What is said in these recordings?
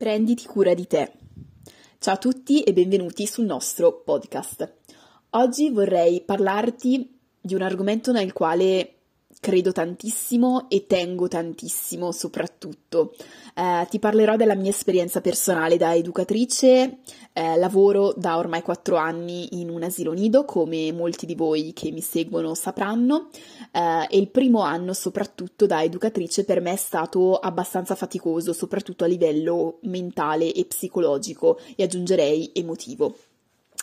Prenditi cura di te. Ciao a tutti e benvenuti sul nostro podcast. Oggi vorrei parlarti di un argomento nel quale credo tantissimo e tengo tantissimo soprattutto. Eh, ti parlerò della mia esperienza personale da educatrice, eh, lavoro da ormai quattro anni in un asilo nido, come molti di voi che mi seguono sapranno, eh, e il primo anno soprattutto da educatrice per me è stato abbastanza faticoso, soprattutto a livello mentale e psicologico e aggiungerei emotivo.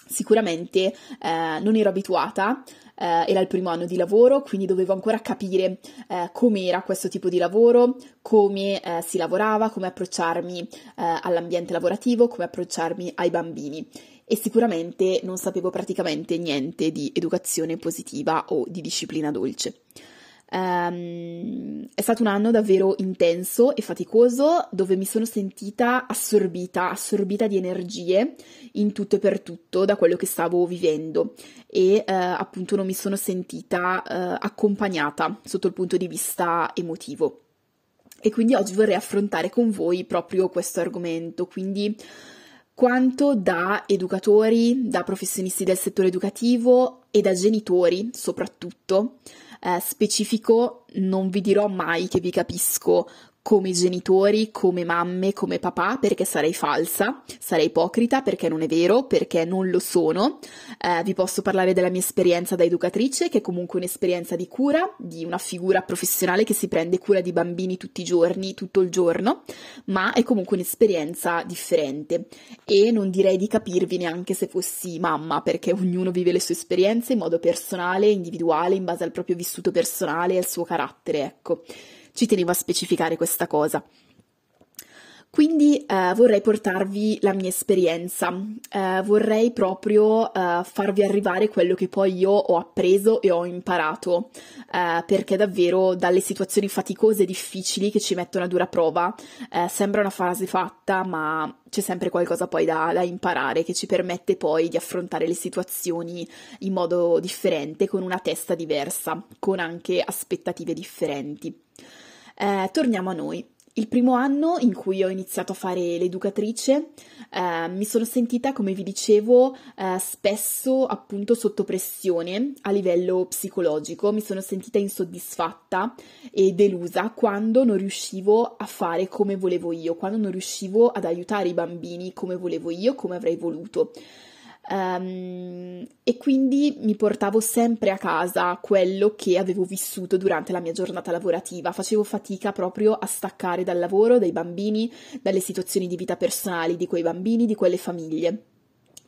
Sicuramente eh, non ero abituata, eh, era il primo anno di lavoro, quindi dovevo ancora capire eh, com'era questo tipo di lavoro, come eh, si lavorava, come approcciarmi eh, all'ambiente lavorativo, come approcciarmi ai bambini. E sicuramente non sapevo praticamente niente di educazione positiva o di disciplina dolce. Um, è stato un anno davvero intenso e faticoso dove mi sono sentita assorbita, assorbita di energie in tutto e per tutto da quello che stavo vivendo e uh, appunto non mi sono sentita uh, accompagnata sotto il punto di vista emotivo. E quindi oggi vorrei affrontare con voi proprio questo argomento, quindi quanto da educatori, da professionisti del settore educativo e da genitori soprattutto eh, specifico non vi dirò mai che vi capisco come genitori, come mamme, come papà, perché sarei falsa, sarei ipocrita, perché non è vero, perché non lo sono. Eh, vi posso parlare della mia esperienza da educatrice, che è comunque un'esperienza di cura, di una figura professionale che si prende cura di bambini tutti i giorni, tutto il giorno, ma è comunque un'esperienza differente. E non direi di capirvi neanche se fossi mamma, perché ognuno vive le sue esperienze in modo personale, individuale, in base al proprio vissuto personale e al suo carattere, ecco ci tenevo a specificare questa cosa. Quindi eh, vorrei portarvi la mia esperienza, eh, vorrei proprio eh, farvi arrivare quello che poi io ho appreso e ho imparato, eh, perché davvero dalle situazioni faticose e difficili che ci mettono a dura prova eh, sembra una frase fatta, ma c'è sempre qualcosa poi da, da imparare che ci permette poi di affrontare le situazioni in modo differente, con una testa diversa, con anche aspettative differenti. Eh, torniamo a noi. Il primo anno in cui ho iniziato a fare l'educatrice eh, mi sono sentita, come vi dicevo, eh, spesso appunto sotto pressione a livello psicologico, mi sono sentita insoddisfatta e delusa quando non riuscivo a fare come volevo io, quando non riuscivo ad aiutare i bambini come volevo io, come avrei voluto. Um, e quindi mi portavo sempre a casa quello che avevo vissuto durante la mia giornata lavorativa. Facevo fatica proprio a staccare dal lavoro, dai bambini, dalle situazioni di vita personali di quei bambini, di quelle famiglie.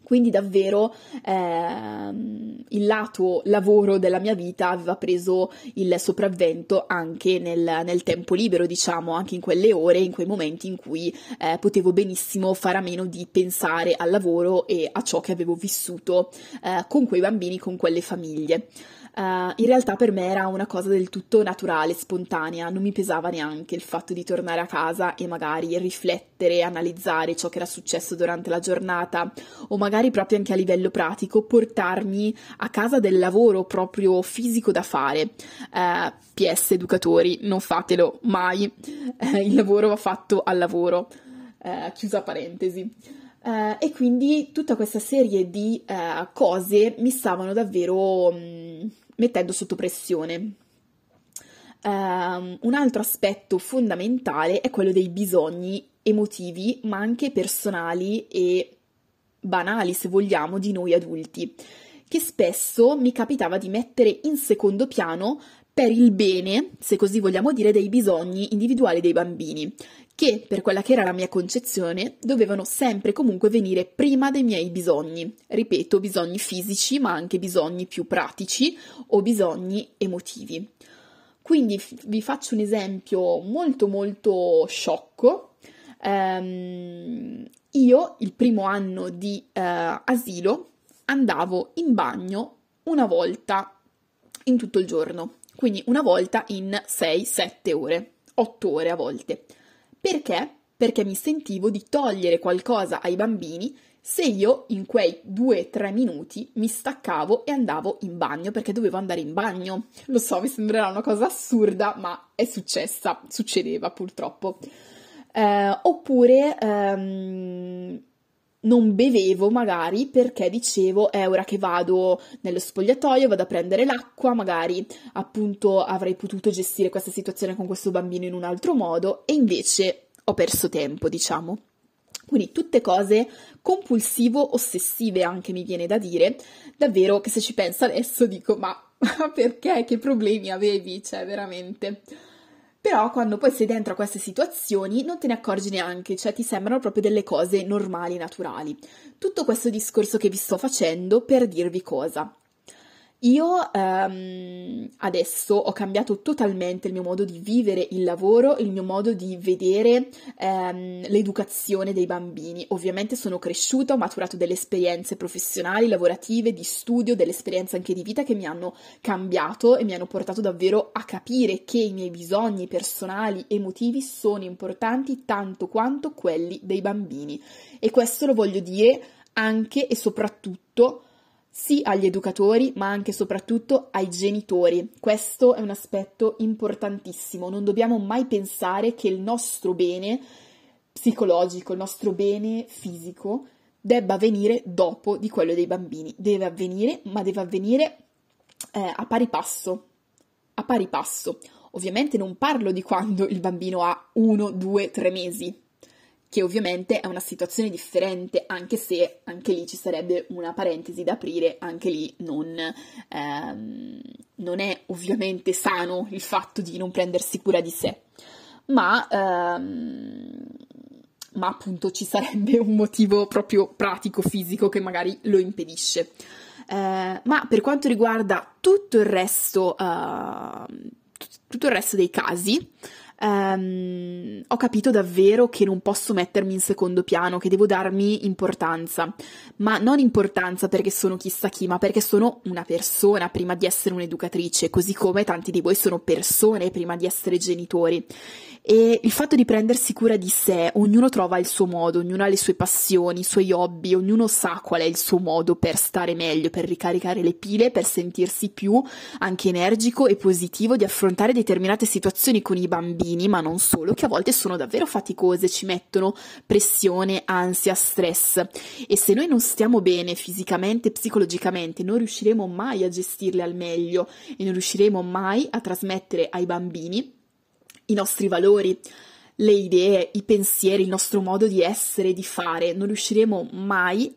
Quindi davvero ehm, il lato lavoro della mia vita aveva preso il sopravvento anche nel, nel, tempo libero, diciamo, anche in quelle ore, in quei momenti in cui eh, potevo benissimo fare a meno di pensare al lavoro e a ciò che avevo vissuto eh, con quei bambini, con quelle famiglie. Uh, in realtà per me era una cosa del tutto naturale, spontanea, non mi pesava neanche il fatto di tornare a casa e magari riflettere, analizzare ciò che era successo durante la giornata o magari proprio anche a livello pratico portarmi a casa del lavoro proprio fisico da fare. Uh, eh, PS educatori, non fatelo mai, uh, il lavoro va fatto al lavoro. chiusa parentesi. Uh, e quindi tutta questa serie di uh, cose mi stavano davvero um, mettendo sotto pressione. Um, un altro aspetto fondamentale è quello dei bisogni emotivi, ma anche personali e banali, se vogliamo, di noi adulti, che spesso mi capitava di mettere in secondo piano per il bene, se così vogliamo dire, dei bisogni individuali dei bambini, che, per quella che era la mia concezione, dovevano sempre comunque venire prima dei miei bisogni. Ripeto, bisogni fisici, ma anche bisogni più pratici o bisogni emotivi. Quindi vi faccio un esempio molto molto sciocco. Um, io, il primo anno di uh, asilo, andavo in bagno una volta in tutto il giorno, quindi una volta in 6-7 ore, 8 ore a volte. Perché? Perché mi sentivo di togliere qualcosa ai bambini se io in quei 2-3 minuti mi staccavo e andavo in bagno perché dovevo andare in bagno. Lo so, mi sembrerà una cosa assurda, ma è successa, succedeva purtroppo. Eh, oppure ehm, non bevevo magari perché dicevo è ora che vado nello spogliatoio, vado a prendere l'acqua, magari appunto avrei potuto gestire questa situazione con questo bambino in un altro modo e invece ho perso tempo, diciamo. Quindi tutte cose compulsivo-ossessive anche mi viene da dire, davvero che se ci penso adesso dico ma perché? Che problemi avevi? Cioè veramente. Però quando poi sei dentro a queste situazioni non te ne accorgi neanche, cioè ti sembrano proprio delle cose normali, naturali. Tutto questo discorso che vi sto facendo per dirvi cosa? Io ehm, adesso ho cambiato totalmente il mio modo di vivere il lavoro, il mio modo di vedere ehm, l'educazione dei bambini. Ovviamente sono cresciuta, ho maturato delle esperienze professionali, lavorative, di studio, delle esperienze anche di vita che mi hanno cambiato e mi hanno portato davvero a capire che i miei bisogni personali, emotivi sono importanti tanto quanto quelli dei bambini. E questo lo voglio dire anche e soprattutto sì agli educatori, ma anche e soprattutto ai genitori. Questo è un aspetto importantissimo. Non dobbiamo mai pensare che il nostro bene psicologico, il nostro bene fisico debba avvenire dopo di quello dei bambini. Deve avvenire, ma deve avvenire eh, a pari passo. A pari passo. Ovviamente non parlo di quando il bambino ha uno, due, tre mesi, che ovviamente è una situazione differente, anche se anche lì ci sarebbe una parentesi da aprire, anche lì non, ehm, non è ovviamente sano il fatto di non prendersi cura di sé, ma, ehm, ma appunto ci sarebbe un motivo proprio pratico, fisico, che magari lo impedisce. Eh, ma per quanto riguarda tutto il resto, uh, tutto il resto dei casi, ehm, ho capito davvero che non posso mettermi in secondo piano, che devo darmi importanza, ma non importanza perché sono chissà chi, ma perché sono una persona prima di essere un'educatrice, così come tanti di voi sono persone prima di essere genitori. E il fatto di prendersi cura di sé, ognuno trova il suo modo, ognuno ha le sue passioni, i suoi hobby, ognuno sa qual è il suo modo per stare meglio, per ricaricare le pile, per sentirsi più anche energico e positivo di affrontare determinate situazioni con i bambini, ma non solo, che a volte sono davvero faticose, ci mettono pressione, ansia, stress. E se noi non stiamo bene fisicamente, psicologicamente, non riusciremo mai a gestirle al meglio e non riusciremo mai a trasmettere ai bambini i nostri valori, le idee, i pensieri, il nostro modo di essere, di fare. Non riusciremo mai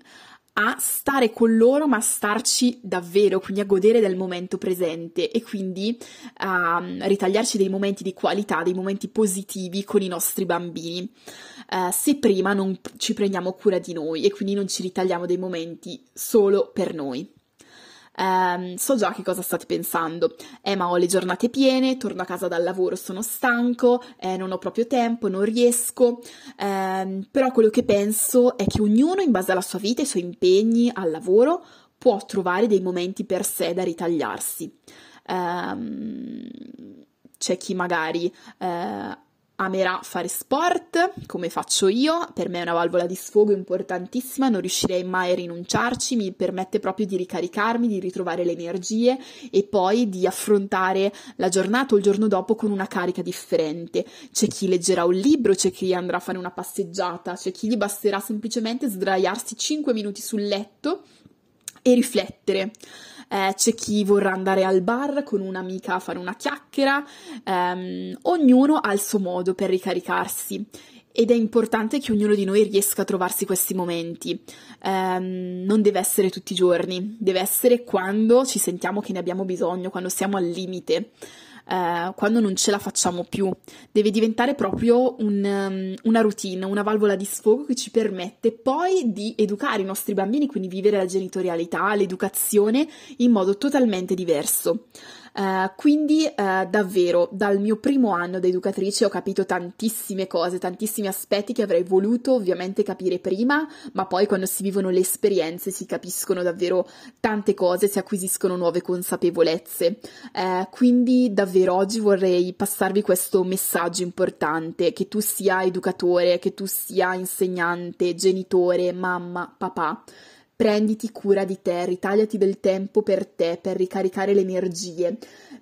a stare con loro, ma a starci davvero, quindi a godere del momento presente e quindi a ritagliarci dei momenti di qualità, dei momenti positivi con i nostri bambini. Uh, se prima non ci prendiamo cura di noi e quindi non ci ritagliamo dei momenti solo per noi. Um, so già che cosa state pensando. Eh, ma ho le giornate piene, torno a casa dal lavoro, sono stanco, eh, non ho proprio tempo, non riesco. Um, però quello che penso è che ognuno, in base alla sua vita, ai suoi impegni, al lavoro, può trovare dei momenti per sé da ritagliarsi. Um, c'è chi magari uh, amerà fare sport come faccio io, per me è una valvola di sfogo importantissima, non riuscirei mai a rinunciarci, mi permette proprio di ricaricarmi, di ritrovare le energie e poi di affrontare la giornata o il giorno dopo con una carica differente. C'è chi leggerà un libro, c'è chi andrà a fare una passeggiata, c'è chi gli basterà semplicemente sdraiarsi 5 minuti sul letto e riflettere eh, c'è chi vorrà andare al bar con un'amica a fare una chiacchiera, ehm, ognuno ha il suo modo per ricaricarsi ed è importante che ognuno di noi riesca a trovarsi questi momenti. Um, non deve essere tutti i giorni, deve essere quando ci sentiamo che ne abbiamo bisogno, quando siamo al limite eh, quando non ce la facciamo più. Deve diventare proprio un, um, una routine, una valvola di sfogo che ci permette poi di educare i nostri bambini, quindi vivere la genitorialità, l'educazione in modo totalmente diverso. Uh, quindi uh, davvero dal mio primo anno da educatrice ho capito tantissime cose, tantissimi aspetti che avrei voluto ovviamente capire prima, ma poi quando si vivono le esperienze si capiscono davvero tante cose, si acquisiscono nuove consapevolezze. Uh, quindi davvero oggi vorrei passarvi questo messaggio importante, che tu sia educatore, che tu sia insegnante, genitore, mamma, papà prenditi cura di te, ritagliati del tempo per te, per ricaricare le energie,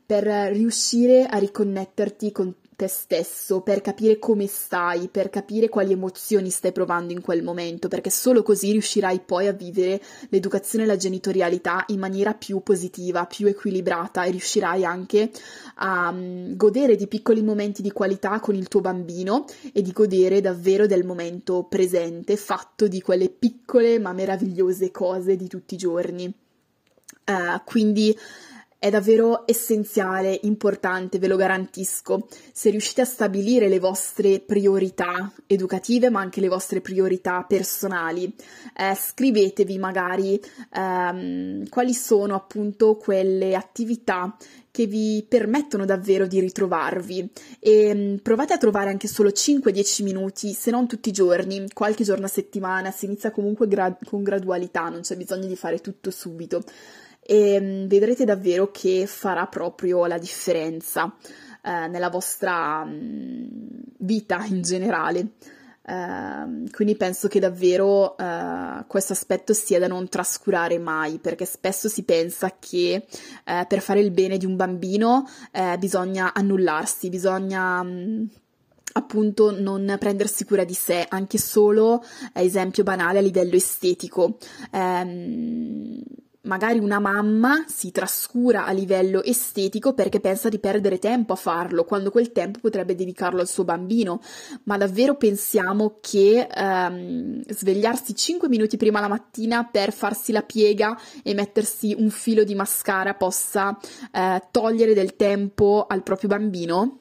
per riuscire a riconnetterti con te stesso, per capire come stai, per capire quali emozioni stai provando in quel momento, perché solo così riuscirai poi a vivere l'educazione e la genitorialità in maniera più positiva, più equilibrata e riuscirai anche a um, godere di piccoli momenti di qualità con il tuo bambino e di godere davvero del momento presente, fatto di quelle piccole ma meravigliose cose di tutti i giorni. Uh, quindi è davvero essenziale, importante, ve lo garantisco. Se riuscite a stabilire le vostre priorità educative, ma anche le vostre priorità personali, eh, scrivetevi magari ehm, quali sono appunto quelle attività che vi permettono davvero di ritrovarvi e mm, provate a trovare anche solo 5-10 minuti, se non tutti i giorni, qualche giorno a settimana, si inizia comunque gra- con gradualità, non c'è bisogno di fare tutto subito e mm, vedrete davvero che farà proprio la differenza eh, nella vostra mh, mm, vita in generale. Uh, quindi penso che davvero uh, questo aspetto sia da non trascurare mai, perché spesso si pensa che uh, per fare il bene di un bambino eh, bisogna annullarsi, bisogna um, appunto non prendersi cura di sé, anche solo esempio banale a livello estetico. Um, magari una mamma si trascura a livello estetico perché pensa di perdere tempo a farlo, quando quel tempo potrebbe dedicarlo al suo bambino, ma davvero pensiamo che ehm, svegliarsi 5 minuti prima la mattina per farsi la piega e mettersi un filo di mascara possa eh, togliere del tempo al proprio bambino?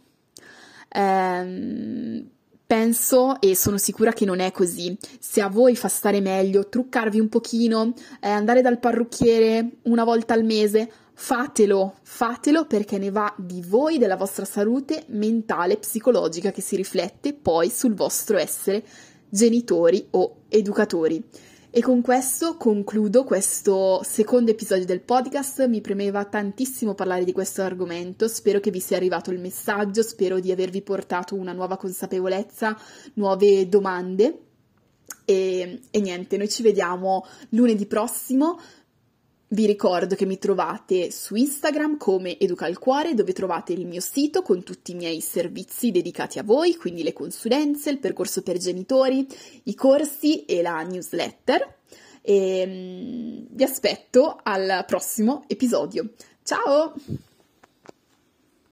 Eh, Penso e sono sicura che non è così. Se a voi fa stare meglio truccarvi un pochino, eh, andare dal parrucchiere una volta al mese, fatelo, fatelo perché ne va di voi, della vostra salute mentale, psicologica che si riflette poi sul vostro essere genitori o educatori. E con questo concludo questo secondo episodio del podcast. Mi premeva tantissimo parlare di questo argomento. Spero che vi sia arrivato il messaggio, spero di avervi portato una nuova consapevolezza, nuove domande. E, e niente, noi ci vediamo lunedì prossimo vi ricordo che mi trovate su Instagram come Educa il Cuore, dove trovate il mio sito con tutti i miei servizi dedicati a voi, quindi le consulenze, il percorso per genitori, i corsi e la newsletter. E mm, vi aspetto al prossimo episodio. Ciao!